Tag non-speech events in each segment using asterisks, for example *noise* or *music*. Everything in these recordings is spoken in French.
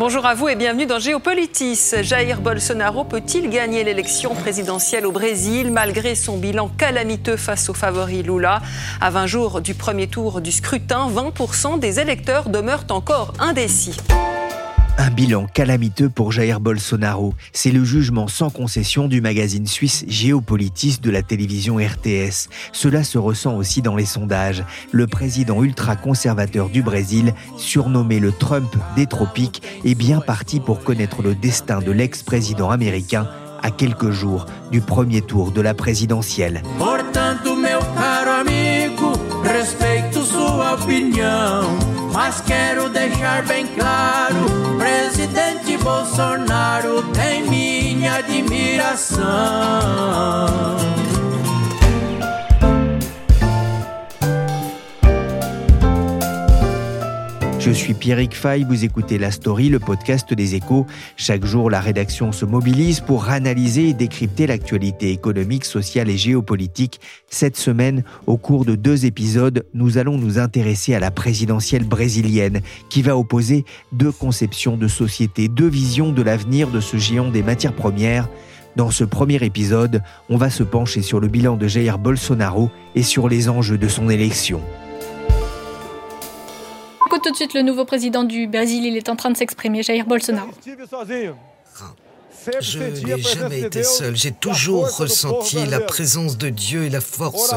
Bonjour à vous et bienvenue dans Géopolitis. Jair Bolsonaro peut-il gagner l'élection présidentielle au Brésil malgré son bilan calamiteux face au favori Lula? À 20 jours du premier tour du scrutin, 20% des électeurs demeurent encore indécis. Un bilan calamiteux pour Jair Bolsonaro. C'est le jugement sans concession du magazine suisse Géopolitis de la télévision RTS. Cela se ressent aussi dans les sondages. Le président ultra-conservateur du Brésil, surnommé le Trump des tropiques, est bien parti pour connaître le destin de l'ex-président américain à quelques jours du premier tour de la présidentielle. Mas quero deixar bem claro: presidente Bolsonaro tem minha admiração. Je suis Pierrick Fay, vous écoutez La Story, le podcast des échos. Chaque jour, la rédaction se mobilise pour analyser et décrypter l'actualité économique, sociale et géopolitique. Cette semaine, au cours de deux épisodes, nous allons nous intéresser à la présidentielle brésilienne qui va opposer deux conceptions de société, deux visions de l'avenir de ce géant des matières premières. Dans ce premier épisode, on va se pencher sur le bilan de Jair Bolsonaro et sur les enjeux de son élection. Écoute tout de suite le nouveau président du Brésil, il est en train de s'exprimer, Jair Bolsonaro. Je n'ai jamais été seul. J'ai toujours ressenti la présence de Dieu et la force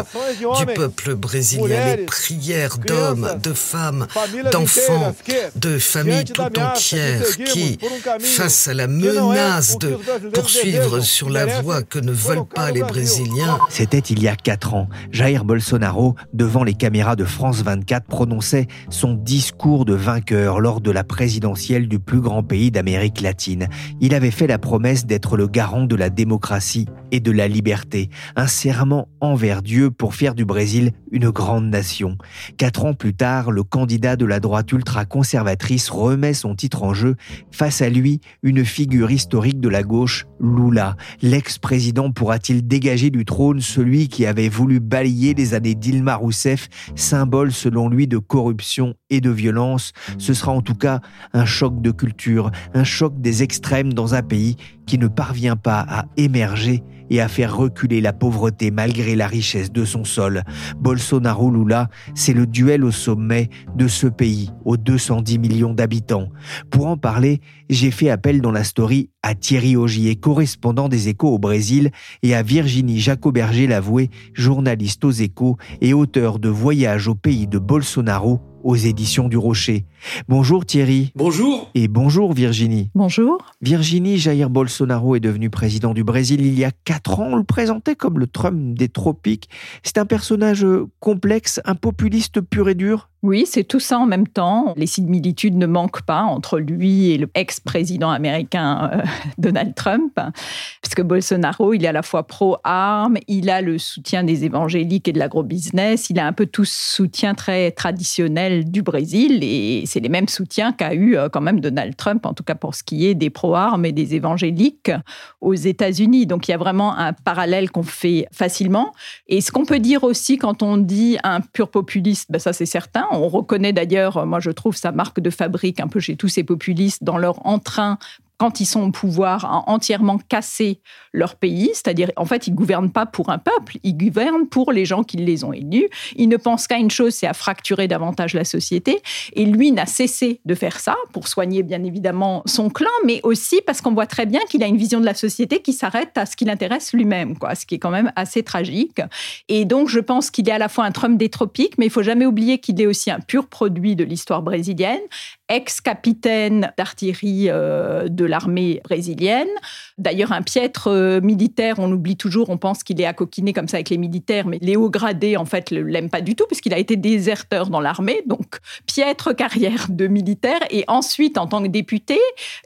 du peuple brésilien. Les prières d'hommes, de femmes, d'enfants, de familles tout entières qui, face à la menace de poursuivre sur la voie que ne veulent pas les Brésiliens, C'était il y a quatre ans. Jair Bolsonaro, devant les caméras de France 24, prononçait son discours de vainqueur lors de la présidentielle du plus grand pays d'Amérique latine. Il avait fait la promesse d'être le garant de la démocratie et de la liberté, un serment envers Dieu pour faire du Brésil une grande nation. Quatre ans plus tard, le candidat de la droite ultra-conservatrice remet son titre en jeu. Face à lui, une figure historique de la gauche, Lula. L'ex-président pourra-t-il dégager du trône celui qui avait voulu balayer les années d'Ilma Rousseff, symbole selon lui de corruption de violence Ce sera en tout cas un choc de culture, un choc des extrêmes dans un pays qui ne parvient pas à émerger et à faire reculer la pauvreté malgré la richesse de son sol. Bolsonaro Lula, c'est le duel au sommet de ce pays aux 210 millions d'habitants. Pour en parler, j'ai fait appel dans la story à Thierry Augier, correspondant des Échos au Brésil, et à Virginie Jacoberger-Lavoué, journaliste aux Échos et auteur de Voyage au pays de Bolsonaro aux éditions du Rocher. Bonjour Thierry. Bonjour. Et bonjour Virginie. Bonjour. Virginie Jair Bolsonaro est devenu président du Brésil il y a quatre ans. On le présentait comme le Trump des tropiques. C'est un personnage complexe, un populiste pur et dur? Oui, c'est tout ça en même temps. Les similitudes ne manquent pas entre lui et le ex-président américain euh, *laughs* Donald Trump, parce que Bolsonaro, il est à la fois pro-armes, il a le soutien des évangéliques et de l'agrobusiness, il a un peu tout ce soutien très traditionnel du Brésil, et c'est les mêmes soutiens qu'a eu euh, quand même Donald Trump, en tout cas pour ce qui est des pro-armes et des évangéliques aux États-Unis. Donc il y a vraiment un parallèle qu'on fait facilement. Et ce qu'on peut dire aussi quand on dit un pur populiste, ben ça c'est certain. On reconnaît d'ailleurs, moi je trouve, sa marque de fabrique un peu chez tous ces populistes dans leur entrain quand ils sont au pouvoir, à entièrement casser leur pays, c'est-à-dire en fait ils gouvernent pas pour un peuple, ils gouvernent pour les gens qui les ont élus. Ils ne pensent qu'à une chose, c'est à fracturer davantage la société. Et lui n'a cessé de faire ça pour soigner bien évidemment son clan, mais aussi parce qu'on voit très bien qu'il a une vision de la société qui s'arrête à ce qui l'intéresse lui-même, quoi, ce qui est quand même assez tragique. Et donc je pense qu'il est à la fois un Trump des tropiques, mais il faut jamais oublier qu'il est aussi un pur produit de l'histoire brésilienne, ex-capitaine d'artillerie euh, de de l'armée brésilienne. D'ailleurs, un piètre euh, militaire, on l'oublie toujours, on pense qu'il est à coquiner comme ça avec les militaires, mais les hauts gradés, en fait, ne l'aiment pas du tout, puisqu'il a été déserteur dans l'armée, donc piètre carrière de militaire. Et ensuite, en tant que député,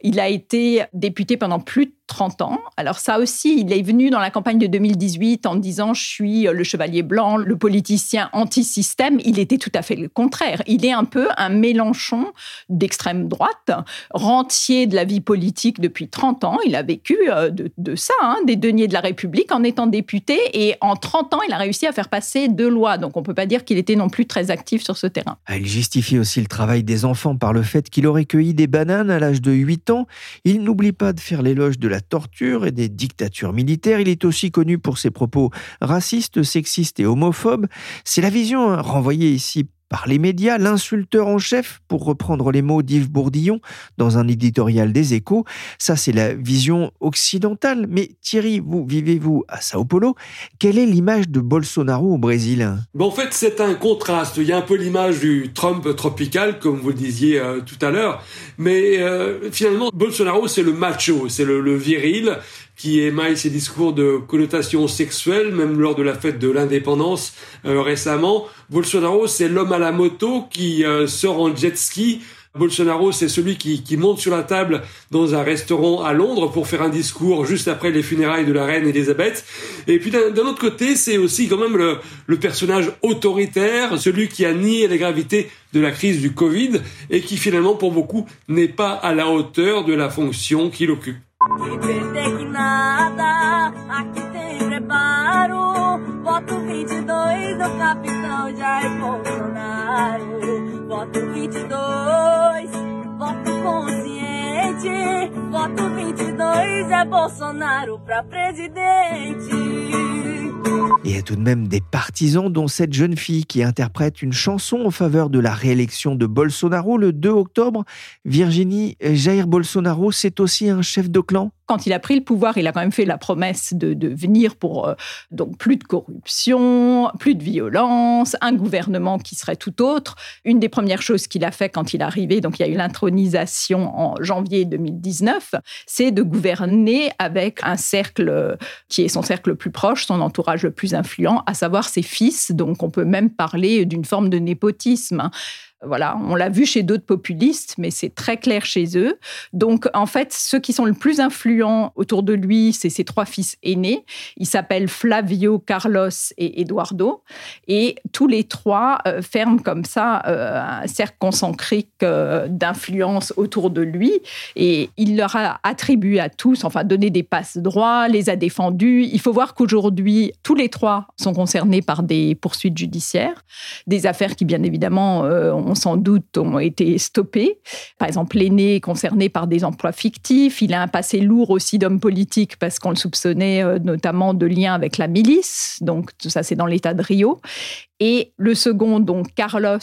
il a été député pendant plus de 30 ans. Alors ça aussi, il est venu dans la campagne de 2018 en disant je suis le chevalier blanc, le politicien anti-système. Il était tout à fait le contraire. Il est un peu un Mélenchon d'extrême droite, rentier de la vie politique depuis 30 ans. Il a vécu euh, de, ça, hein, des deniers de la République en étant député. Et en 30 ans, il a réussi à faire passer deux lois. Donc on ne peut pas dire qu'il était non plus très actif sur ce terrain. Ah, il justifie aussi le travail des enfants par le fait qu'il aurait cueilli des bananes à l'âge de 8 ans. Il n'oublie pas de faire l'éloge de la torture et des dictatures militaires. Il est aussi connu pour ses propos racistes, sexistes et homophobes. C'est la vision hein, renvoyée ici par les médias, l'insulteur en chef, pour reprendre les mots d'Yves Bourdillon dans un éditorial des échos. Ça, c'est la vision occidentale. Mais Thierry, vous vivez-vous à Sao Paulo? Quelle est l'image de Bolsonaro au Brésil? En fait, c'est un contraste. Il y a un peu l'image du Trump tropical, comme vous le disiez euh, tout à l'heure. Mais euh, finalement, Bolsonaro, c'est le macho, c'est le viril qui émaille ses discours de connotation sexuelle, même lors de la fête de l'indépendance euh, récemment. Bolsonaro, c'est l'homme à la moto qui euh, sort en jet ski. Bolsonaro, c'est celui qui, qui, monte sur la table dans un restaurant à Londres pour faire un discours juste après les funérailles de la reine Elisabeth. Et puis d'un autre côté, c'est aussi quand même le, le, personnage autoritaire, celui qui a nié la gravité de la crise du Covid et qui finalement, pour beaucoup, n'est pas à la hauteur de la fonction qu'il occupe. Nada, aqui tem preparo. Voto 22 do capitão Jair Bolsonaro. Voto 22, voto consciente. Voto 22 é Bolsonaro pra presidente. Il y a tout de même des partisans, dont cette jeune fille qui interprète une chanson en faveur de la réélection de Bolsonaro le 2 octobre. Virginie, Jair Bolsonaro, c'est aussi un chef de clan? Quand il a pris le pouvoir, il a quand même fait la promesse de, de venir pour euh, donc plus de corruption, plus de violence, un gouvernement qui serait tout autre. Une des premières choses qu'il a fait quand il est arrivé, donc il y a eu l'intronisation en janvier 2019, c'est de gouverner avec un cercle qui est son cercle le plus proche, son entourage le plus influent, à savoir ses fils. Donc on peut même parler d'une forme de népotisme. Voilà, on l'a vu chez d'autres populistes, mais c'est très clair chez eux. Donc, en fait, ceux qui sont le plus influents autour de lui, c'est ses trois fils aînés. Ils s'appellent Flavio, Carlos et Eduardo. Et tous les trois euh, ferment comme ça euh, un cercle concentrique euh, d'influence autour de lui. Et il leur a attribué à tous, enfin, donné des passes droits, les a défendus. Il faut voir qu'aujourd'hui, tous les trois sont concernés par des poursuites judiciaires, des affaires qui, bien évidemment, ont ont sans doute ont été stoppés. Par exemple, l'aîné est concerné par des emplois fictifs. Il a un passé lourd aussi d'homme politique parce qu'on le soupçonnait euh, notamment de liens avec la milice. Donc, tout ça, c'est dans l'état de Rio. Et le second, donc Carlos,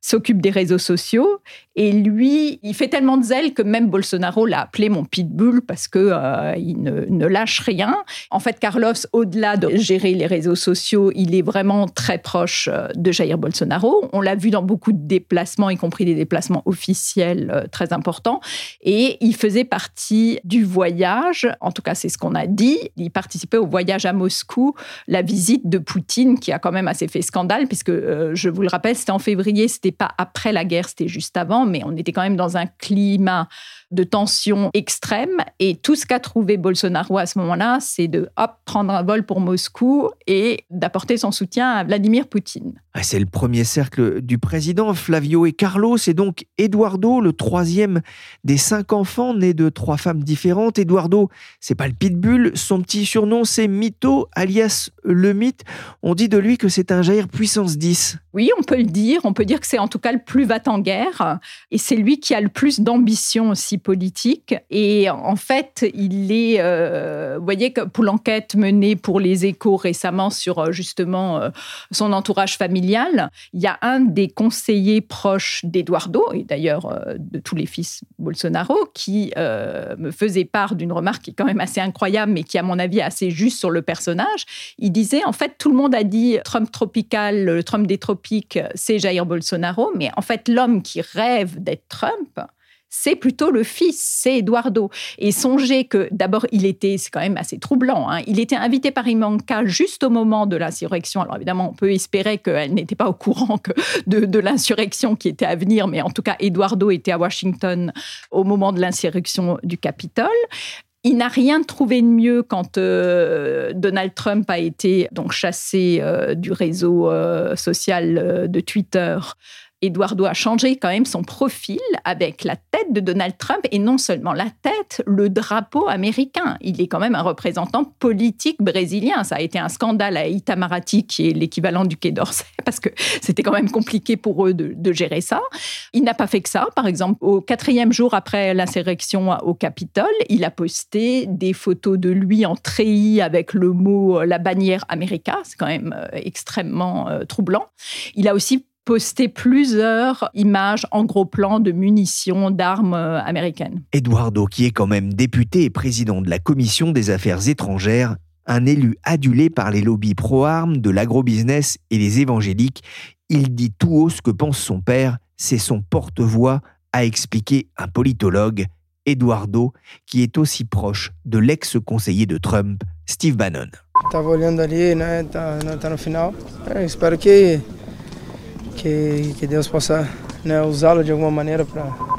s'occupe des réseaux sociaux. Et lui, il fait tellement de zèle que même Bolsonaro l'a appelé mon pitbull parce que euh, il ne, lâche rien. En fait, Carlos, au-delà de gérer les réseaux sociaux, il est vraiment très proche euh, de Jair Bolsonaro. On l'a vu dans beaucoup de déplacements, y compris des déplacements officiels euh, très importants. Et il faisait partie du voyage. En tout cas, c'est ce qu'on a dit. Il participait au voyage à Moscou, la visite de Poutine, qui a quand même assez fait scandale puisque euh, je vous le rappelle, c'était en février, c'était pas après la guerre, c'était juste avant, mais on était quand même dans un climat de tension extrême. Et tout ce qu'a trouvé Bolsonaro à ce moment-là, c'est de hop, prendre un vol pour Moscou et d'apporter son soutien à Vladimir Poutine. Ah, c'est le premier cercle du président Flavio et Carlos, et donc Eduardo, le troisième des cinq enfants nés de trois femmes différentes. Eduardo, c'est pas le pitbull, son petit surnom c'est Mito, alias le mythe. On dit de lui que c'est un Jair puissance 10. Oui, on peut le dire. On peut dire que c'est en tout cas le plus va en guerre. Et c'est lui qui a le plus d'ambition aussi politique. Et en fait, il est, euh, vous voyez, pour l'enquête menée pour les échos récemment sur euh, justement euh, son entourage familial, il y a un des conseillers proches d'Eduardo, et d'ailleurs de tous les fils Bolsonaro, qui me faisait part d'une remarque qui est quand même assez incroyable, mais qui, à mon avis, est assez juste sur le personnage. Il disait, en fait, tout le monde a dit Trump tropical, le Trump des tropiques, c'est Jair Bolsonaro, mais en fait, l'homme qui rêve d'être Trump, c'est plutôt le fils, c'est Eduardo. Et songez que d'abord, il était, c'est quand même assez troublant, hein, il était invité par Imanka juste au moment de l'insurrection. Alors évidemment, on peut espérer qu'elle n'était pas au courant que de, de l'insurrection qui était à venir, mais en tout cas, Eduardo était à Washington au moment de l'insurrection du Capitole. Il n'a rien trouvé de mieux quand euh, Donald Trump a été donc chassé euh, du réseau euh, social de Twitter Eduardo a changé quand même son profil avec la tête de Donald Trump et non seulement la tête, le drapeau américain. Il est quand même un représentant politique brésilien. Ça a été un scandale à Itamaraty, qui est l'équivalent du Quai d'Orsay, parce que c'était quand même compliqué pour eux de, gérer ça. Il n'a pas fait que ça. Par exemple, au quatrième jour après l'insurrection au Capitole, il a posté des photos de lui en treillis avec le mot, la bannière America. C'est quand même euh, extrêmement euh, troublant. Il a aussi posté plusieurs images en gros plan de munitions, d'armes euh, américaines. Eduardo, qui est quand même député et président de la Commission des Affaires étrangères, un élu adulé par les lobbies pro-armes, de l'agrobusiness et les évangéliques, il dit tout haut ce que pense son père, c'est son porte-voix, a expliqué un politologue, Eduardo, qui est aussi proche de l'ex-conseiller de Trump, Steve Bannon.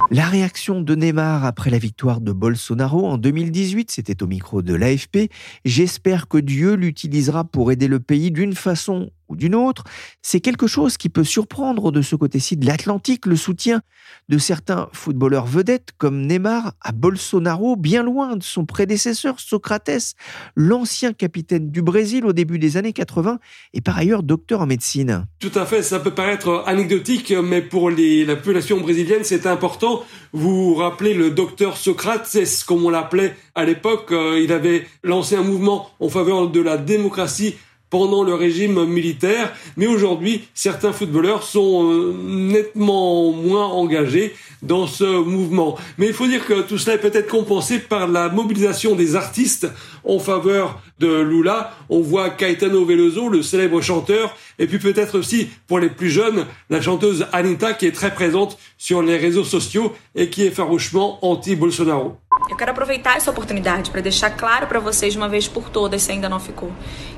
La réaction de Neymar après la victoire de Bolsonaro en 2018, c'était au micro de l'AFP. J'espère que Dieu l'utilisera pour aider le pays d'une façon ou d'une autre. C'est quelque chose qui peut surprendre de ce côté-ci de l'Atlantique, le soutien de certains footballeurs vedettes comme Neymar à Bolsonaro, bien loin de son prédécesseur Socrates, l'ancien capitaine du Brésil au début des années 80 et par ailleurs docteur en médecine. Tout à fait, ça peut paraître anecdotique, mais pour la population brésilienne, c'est important vous vous rappelez le docteur Socrate, c'est comme on l'appelait à l'époque. Euh, il avait lancé un mouvement en faveur de la démocratie pendant le régime militaire, mais aujourd'hui, certains footballeurs sont euh, nettement moins engagés dans ce mouvement. Mais il faut dire que tout cela est peut-être compensé par la mobilisation des artistes en faveur de Lula. On voit Caetano Veloso, le célèbre chanteur, et puis peut-être aussi pour les plus jeunes, la chanteuse Anita qui est très présente sur les réseaux sociaux et qui est farouchement anti-Bolsonaro. Eu quero aproveitar essa oportunidade para deixar claro para vocês de uma vez por todas, se ainda não ficou,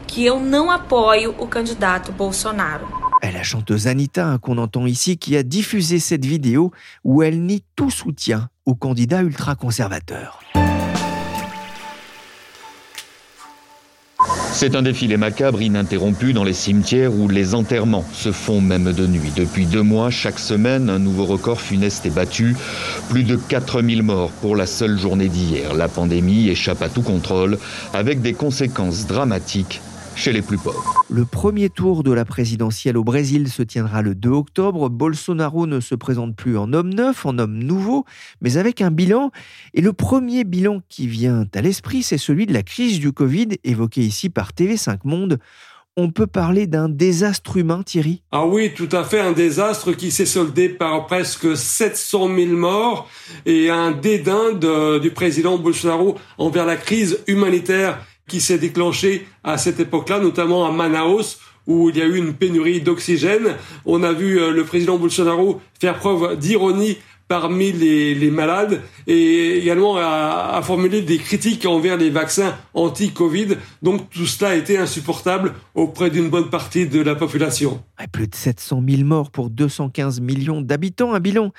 que eu não apoio o candidato Bolsonaro. Eh, la chanteuse Anita qu'on entend ici qui a diffusé cette vidéo où elle nie tout soutien au candidat ultra-conservateur. C'est un défilé macabre ininterrompu dans les cimetières où les enterrements se font même de nuit. Depuis deux mois, chaque semaine, un nouveau record funeste est battu. Plus de 4000 morts pour la seule journée d'hier. La pandémie échappe à tout contrôle avec des conséquences dramatiques chez les plus pauvres. Le premier tour de la présidentielle au Brésil se tiendra le 2 octobre. Bolsonaro ne se présente plus en homme neuf, en homme nouveau, mais avec un bilan. Et le premier bilan qui vient à l'esprit, c'est celui de la crise du Covid, évoqué ici par TV5 Monde on peut parler d'un désastre humain, Thierry? Ah oui, tout à fait, un désastre qui s'est soldé par presque 700 000 morts et un dédain du président Bolsonaro envers la crise humanitaire qui s'est déclenché à cette époque-là, notamment à Manaus, où il y a eu une pénurie d'oxygène. On a vu euh, le président Bolsonaro faire preuve d'ironie parmi les, malades et également à, à, formuler des critiques envers les vaccins anti-Covid. Donc tout cela a été insupportable auprès d'une bonne partie de la population. Plus de 700 000 morts pour 215 millions d'habitants, un bilan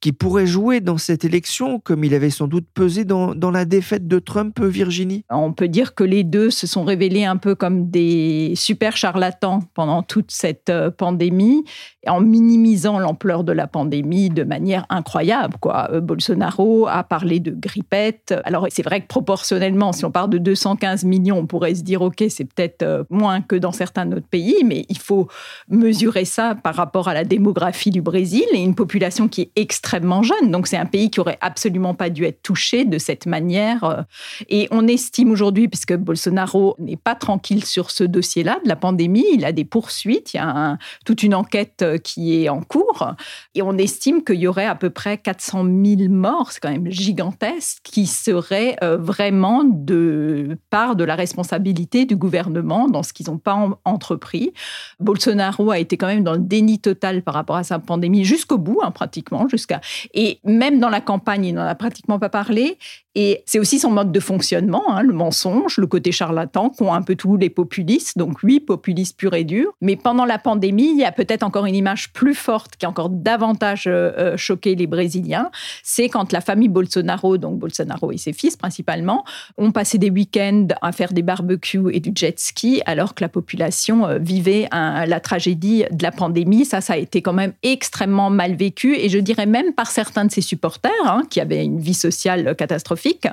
qui pourrait jouer dans cette élection comme il avait sans doute pesé dans, dans la défaite de Trump, Virginie On peut dire que les deux se sont révélés un peu comme des super charlatans pendant toute cette euh, pandémie, en minimisant l'ampleur de la pandémie de manière incroyable incroyable. Quoi. Euh, Bolsonaro a parlé de grippette. Alors c'est vrai que proportionnellement, si on parle de 215 millions, on pourrait se dire, OK, c'est peut-être euh, moins que dans certains autres pays, mais il faut mesurer ça par rapport à la démographie du Brésil et une population qui est extrêmement jeune. Donc c'est un pays qui aurait absolument pas dû être touché de cette manière. Euh. Et on estime aujourd'hui, puisque Bolsonaro n'est pas tranquille sur ce dossier-là de la pandémie, il a des poursuites, il y a toute une enquête qui est en cours, et on estime qu'il y aurait à peu près près 400 000 morts, c'est quand même gigantesque, qui serait euh, vraiment de part de la responsabilité du gouvernement dans ce qu'ils n'ont pas entrepris. Bolsonaro a été quand même dans le déni total par rapport à sa pandémie jusqu'au bout, hein, pratiquement, jusqu'à et même dans la campagne, il n'en a pratiquement pas parlé. Et c'est aussi son mode de fonctionnement, hein, le mensonge, le côté charlatan qu'ont un peu tous les populistes. Donc oui, populiste pur et dur. Mais pendant la pandémie, il y a peut-être encore une image plus forte qui a encore davantage euh, euh, choqué les Brésiliens. C'est quand la famille Bolsonaro, donc Bolsonaro et ses fils principalement, ont passé des week-ends à faire des barbecues et du jet ski, alors que la population euh, vivait la tragédie de la pandémie. Ça, ça a été quand même extrêmement mal vécu. Et je dirais même par certains de ses supporters, hein, qui avaient une vie sociale catastrophique.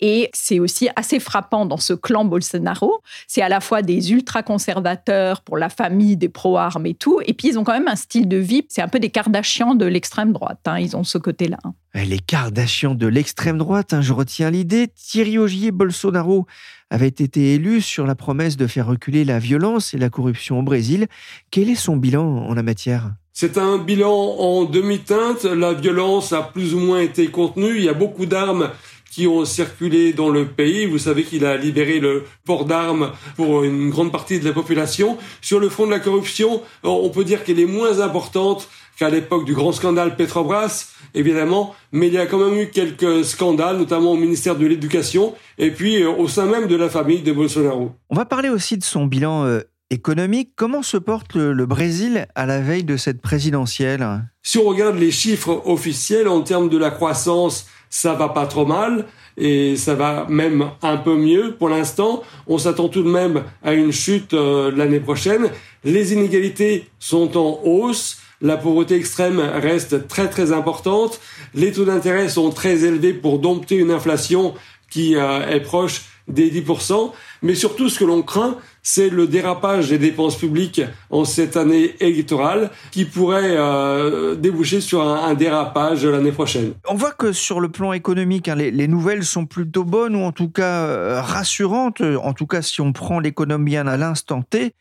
Et c'est aussi assez frappant dans ce clan Bolsonaro. C'est à la fois des ultra-conservateurs pour la famille, des pro-armes et tout. Et puis, ils ont quand même un style de vie. C'est un peu des Kardashians de l'extrême droite. Hein. Ils ont ce côté-là. Eh, les Kardashians de l'extrême droite, hein, je retiens l'idée. Thierry Ogier Bolsonaro avait été élu sur la promesse de faire reculer la violence et la corruption au Brésil. Quel est son bilan en la matière? C'est un bilan en demi-teinte. La violence a plus ou moins été contenue. Il y a beaucoup d'armes qui ont circulé dans le pays. Vous savez qu'il a libéré le port d'armes pour une grande partie de la population. Sur le front de la corruption, on peut dire qu'elle est moins importante qu'à l'époque du grand scandale Petrobras, évidemment, mais il y a quand même eu quelques scandales, notamment au ministère de l'Éducation, et puis euh, au sein même de la famille de Bolsonaro. On va parler aussi de son bilan euh, économique. Comment se porte le, Brésil à la veille de cette présidentielle? Si on regarde les chiffres officiels en termes de la croissance, ça va pas trop mal et ça va même un peu mieux pour l'instant. On s'attend tout de même à une chute euh, l'année prochaine. Les inégalités sont en hausse. La pauvreté extrême reste très très importante. Les taux d'intérêt sont très élevés pour dompter une inflation qui euh, est proche des 10%. Mais surtout, ce que l'on craint, c'est le dérapage des dépenses publiques en cette année électorale qui pourrait euh, déboucher sur un, dérapage l'année prochaine. On voit que sur le plan économique, hein, les, nouvelles sont plutôt bonnes ou en tout cas euh, rassurantes, en tout cas si on prend l'économie à l'instant T.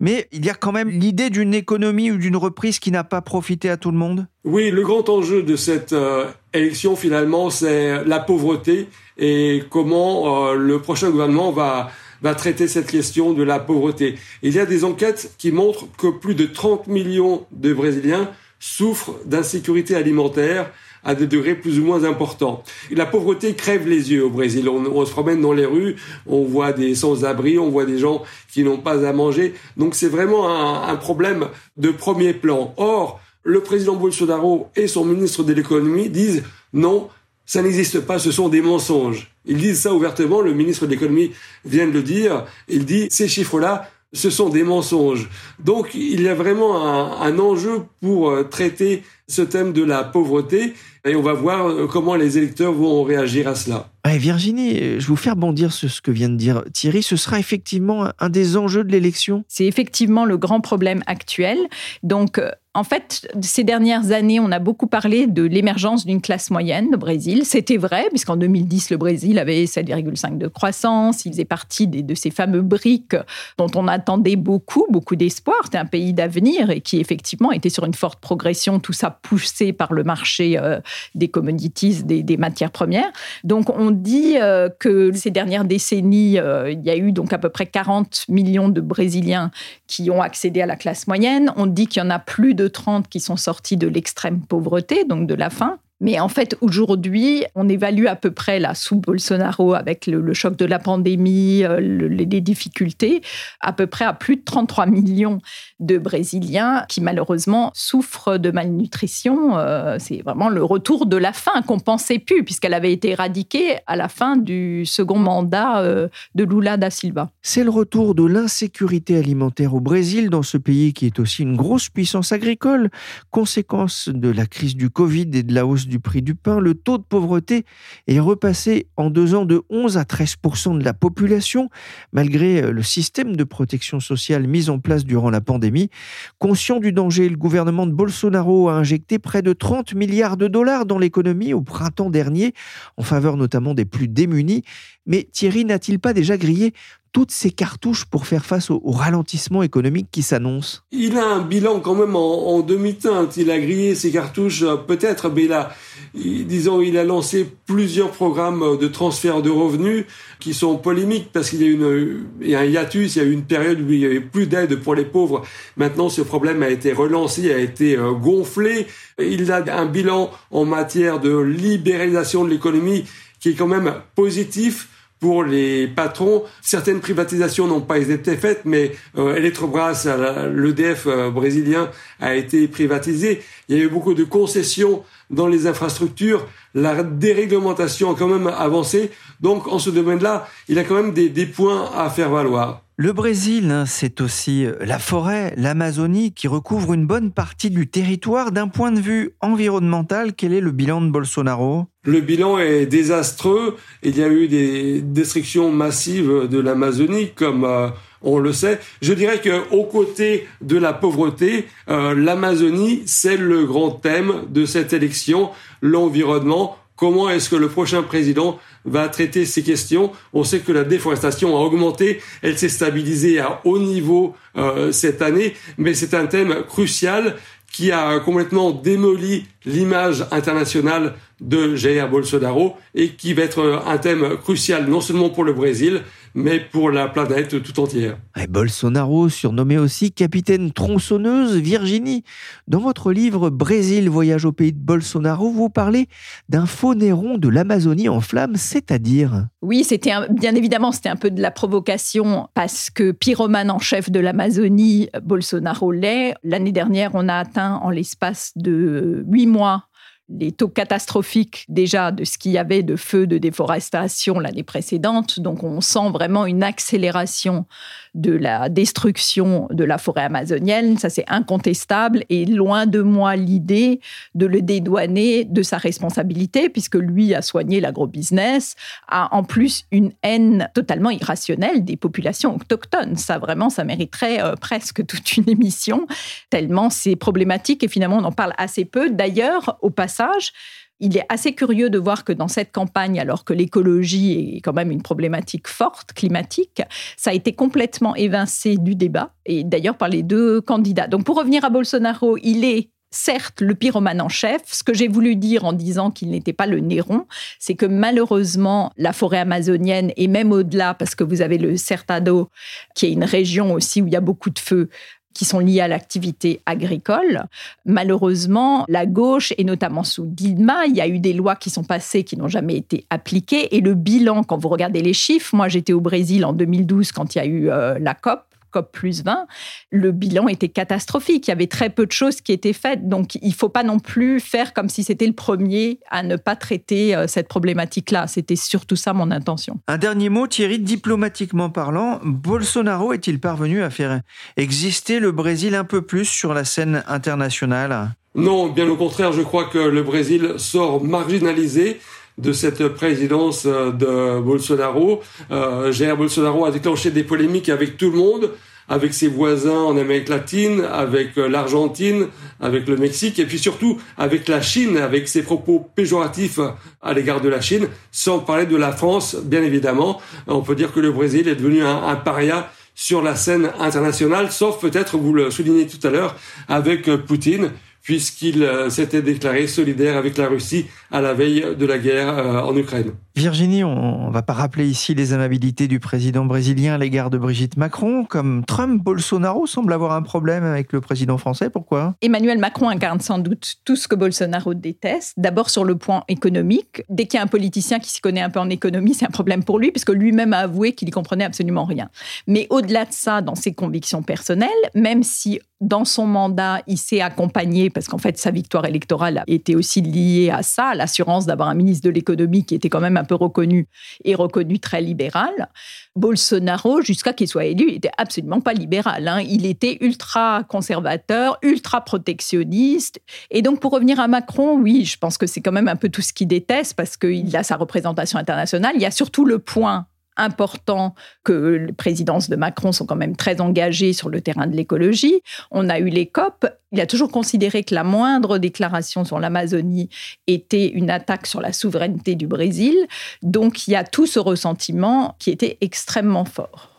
Mais il y a quand même l'idée d'une économie ou d'une reprise qui n'a pas profité à tout le monde? Oui, le grand enjeu de cette euh, élection finalement, c'est la pauvreté et comment le prochain gouvernement va va traiter cette question de la pauvreté. Il y a des enquêtes qui montrent que plus de 30 millions de Brésiliens souffrent d'insécurité alimentaire à des degrés plus ou moins importants. La pauvreté crève les yeux au Brésil. On, se promène dans les rues, on voit des sans-abri, on voit des gens qui n'ont pas à manger. Donc c'est vraiment un, un problème de premier plan. Or, le président Bolsonaro et son ministre de l'économie disent non, ça n'existe pas, ce sont des mensonges. Ils disent ça ouvertement, le ministre de l'économie vient de le dire, il dit ces chiffres-là, ce sont des mensonges. Donc il y a vraiment un, enjeu pour euh, traiter ce thème de la pauvreté et on va voir euh, comment les électeurs vont réagir à cela. Virginie, euh, je vous fais rebondir sur ce que vient de dire Thierry. Ce sera effectivement un des enjeux de l'élection? C'est effectivement le grand problème actuel. Donc, en fait, ces dernières années, on a beaucoup parlé de l'émergence d'une classe moyenne au Brésil. C'était vrai, puisqu'en 2010, le Brésil avait 7,5 de croissance. Il faisait partie de ces fameux briques dont on attendait beaucoup, beaucoup d'espoir. C'était un pays d'avenir et qui, effectivement, était sur une forte progression, tout ça poussé par le marché euh, des commodities, des, matières premières. Donc, on dit euh, que ces dernières décennies, euh, il y a eu donc à peu près 40 millions de Brésiliens qui ont accédé à la classe moyenne. On dit qu'il y en a plus de 30 qui sont sortis de l'extrême pauvreté, donc de la faim. Mais en fait, aujourd'hui, on évalue à peu près, là, sous Bolsonaro, avec le, choc de la pandémie, euh, les, difficultés, à peu près à plus de 33 millions de Brésiliens qui, malheureusement, souffrent de malnutrition. Euh, c'est vraiment le retour de la faim qu'on pensait plus, puisqu'elle avait été éradiquée à la fin du second mandat euh, de Lula da Silva. C'est le retour de l'insécurité alimentaire au Brésil, dans ce pays qui est aussi une grosse puissance agricole, conséquence de la crise du Covid et de la hausse du prix du pain, le taux de pauvreté est repassé en deux ans de 11 à 13% de la population, malgré euh, le système de protection sociale mis en place durant la pandémie. Conscient du danger, le gouvernement de Bolsonaro a injecté près de 30 milliards de dollars dans l'économie au printemps dernier, en faveur notamment des plus démunis. Mais Thierry n'a-t-il pas déjà grillé toutes ces cartouches pour faire face au, ralentissement économique qui s'annonce Il a un bilan quand même en, demi-teinte. Il a grillé ses cartouches euh, peut-être, mais il a, disons, il a lancé plusieurs programmes de transfert de revenus qui sont polémiques parce qu'il y a une, un hiatus, il y a eu une période où il y avait plus d'aide pour les pauvres. Maintenant, ce problème a été relancé, a été euh, gonflé. Il a un bilan en matière de libéralisation de l'économie qui est quand même positif pour les patrons. Certaines privatisations n'ont pas été faites, mais euh, Electrobras, l'EDF euh, brésilien, a été privatisé. Il y a eu beaucoup de concessions dans les infrastructures. La déréglementation a quand même avancé. Donc, en ce domaine-là, il a quand même des, des points à faire valoir. Le Brésil, hein, c'est aussi euh, la forêt, l'Amazonie, qui recouvre une bonne partie du territoire. D'un point de vue environnemental, quel est le bilan de Bolsonaro? Le bilan est désastreux. Il y a eu des destructions massives de l'Amazonie, comme euh, on le sait. Je dirais que aux côtés de la pauvreté, euh, l'Amazonie, c'est le grand thème de cette élection, l'environnement. Comment est-ce que le prochain président va traiter ces questions? On sait que la déforestation a augmenté, elle s'est stabilisée à haut niveau euh, cette année, mais c'est un thème crucial qui a complètement démoli l'image internationale de Jair Bolsonaro et qui va être un thème crucial non seulement pour le Brésil, mais pour la planète tout entière. Et Bolsonaro, surnommé aussi capitaine tronçonneuse Virginie. Dans votre livre Brésil, voyage au pays de Bolsonaro, vous parlez d'un faux néron de l'Amazonie en flammes, c'est-à-dire? Oui, c'était bien évidemment, c'était un peu de la provocation parce que pyromane en chef de l'Amazonie, Bolsonaro l'est. L'année dernière, on a atteint en l'espace de huit mois les taux catastrophiques déjà de ce qu'il y avait de feux de déforestation l'année précédente. Donc on sent vraiment une accélération de la destruction de la forêt amazonienne, ça c'est incontestable, et loin de moi l'idée de le dédouaner de sa responsabilité, puisque lui a soigné l'agro-business, a en plus une haine totalement irrationnelle des populations autochtones. Ça vraiment, ça mériterait euh, presque toute une émission, tellement c'est problématique, et finalement on en parle assez peu. D'ailleurs, au passage, il est assez curieux de voir que dans cette campagne, alors que l'écologie est quand même une problématique forte, climatique, ça a été complètement évincé du débat, et d'ailleurs par les deux candidats. Donc pour revenir à Bolsonaro, il est certes le pyromane en chef. Ce que j'ai voulu dire en disant qu'il n'était pas le Néron, c'est que malheureusement, la forêt amazonienne, et même au-delà, parce que vous avez le Certado, qui est une région aussi où il y a beaucoup de feux, qui sont liées à l'activité agricole. Malheureusement, la gauche, et notamment sous Dilma, il y a eu des lois qui sont passées qui n'ont jamais été appliquées. Et le bilan, quand vous regardez les chiffres, moi j'étais au Brésil en 2012 quand il y a eu euh, la COP, COP plus 20, le bilan était catastrophique. Il y avait très peu de choses qui étaient faites. Donc, il ne faut pas non plus faire comme si c'était le premier à ne pas traiter euh, cette problématique-là. C'était surtout ça mon intention. Un dernier mot, Thierry, diplomatiquement parlant, Bolsonaro est-il parvenu à faire exister le Brésil un peu plus sur la scène internationale? Non, bien au contraire, je crois que le Brésil sort marginalisé de cette présidence euh, de Bolsonaro. Euh, Jair Bolsonaro a déclenché des polémiques avec tout le monde, avec ses voisins en Amérique latine, avec euh, l'Argentine, avec le Mexique, et puis surtout avec la Chine, avec ses propos péjoratifs à l'égard de la Chine, sans parler de la France, bien évidemment. On peut dire que le Brésil est devenu un, un paria sur la scène internationale, sauf peut-être, vous le soulignez tout à l'heure, avec Poutine, puisqu'il euh, s'était déclaré solidaire avec la Russie à la veille de la guerre euh, en Ukraine. Virginie, on ne va pas rappeler ici les amabilités du président brésilien à l'égard de Brigitte Macron. Comme Trump, Bolsonaro semble avoir un problème avec le président français. Pourquoi? Emmanuel Macron incarne sans doute tout ce que Bolsonaro déteste. D'abord sur le point économique. Dès qu'il y a un politicien qui s'y connaît un peu en économie, c'est un problème pour lui, puisque lui-même a avoué qu'il n'y comprenait absolument rien. Mais au-delà de ça, dans ses convictions personnelles, même si dans son mandat, il s'est accompagné, parce qu'en fait, sa victoire électorale était aussi liée à ça, l'assurance d'avoir un ministre de l'économie qui était quand même un peu reconnu et reconnu très libéral. Bolsonaro, jusqu'à qu'il soit élu, n'était absolument pas libéral. Hein. Il était ultra conservateur, ultra protectionniste. Et donc, pour revenir à Macron, oui, je pense que c'est quand même un peu tout ce qu'il déteste parce qu'il a sa représentation internationale. Il y a surtout le point important que les présidences de Macron sont quand même très engagées sur le terrain de l'écologie. On a eu les COP. Il a toujours considéré que la moindre déclaration sur l'Amazonie était une attaque sur la souveraineté du Brésil. Donc il y a tout ce ressentiment qui était extrêmement fort.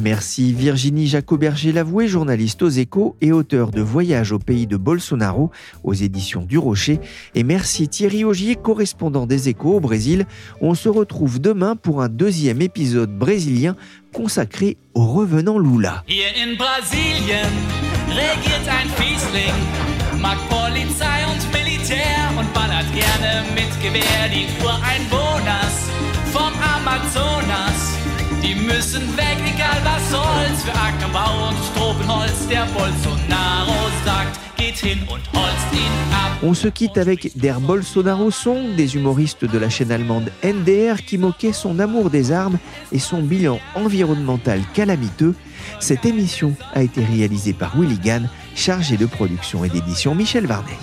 Merci Virginie Jacoberger-Lavoué, journaliste aux échos et auteur de Voyage au pays de Bolsonaro aux éditions du Rocher. Et merci Thierry Augier, correspondant des échos au Brésil. On se retrouve demain pour un deuxième épisode brésilien consacré au revenant Lula. Die müssen weg, egal was soll's, für Ackerbau und Tropenholz. Der Bolsonaro sagt, geht hin und holzt ihn ab. On se quitte avec Der Bolsonaro Song, des humoristes de la chaîne allemande NDR qui moquaient son amour des armes et son bilan environnemental calamiteux. Cette émission a été réalisée par Willy Gann, chargé de production et d'édition Michel Varnet.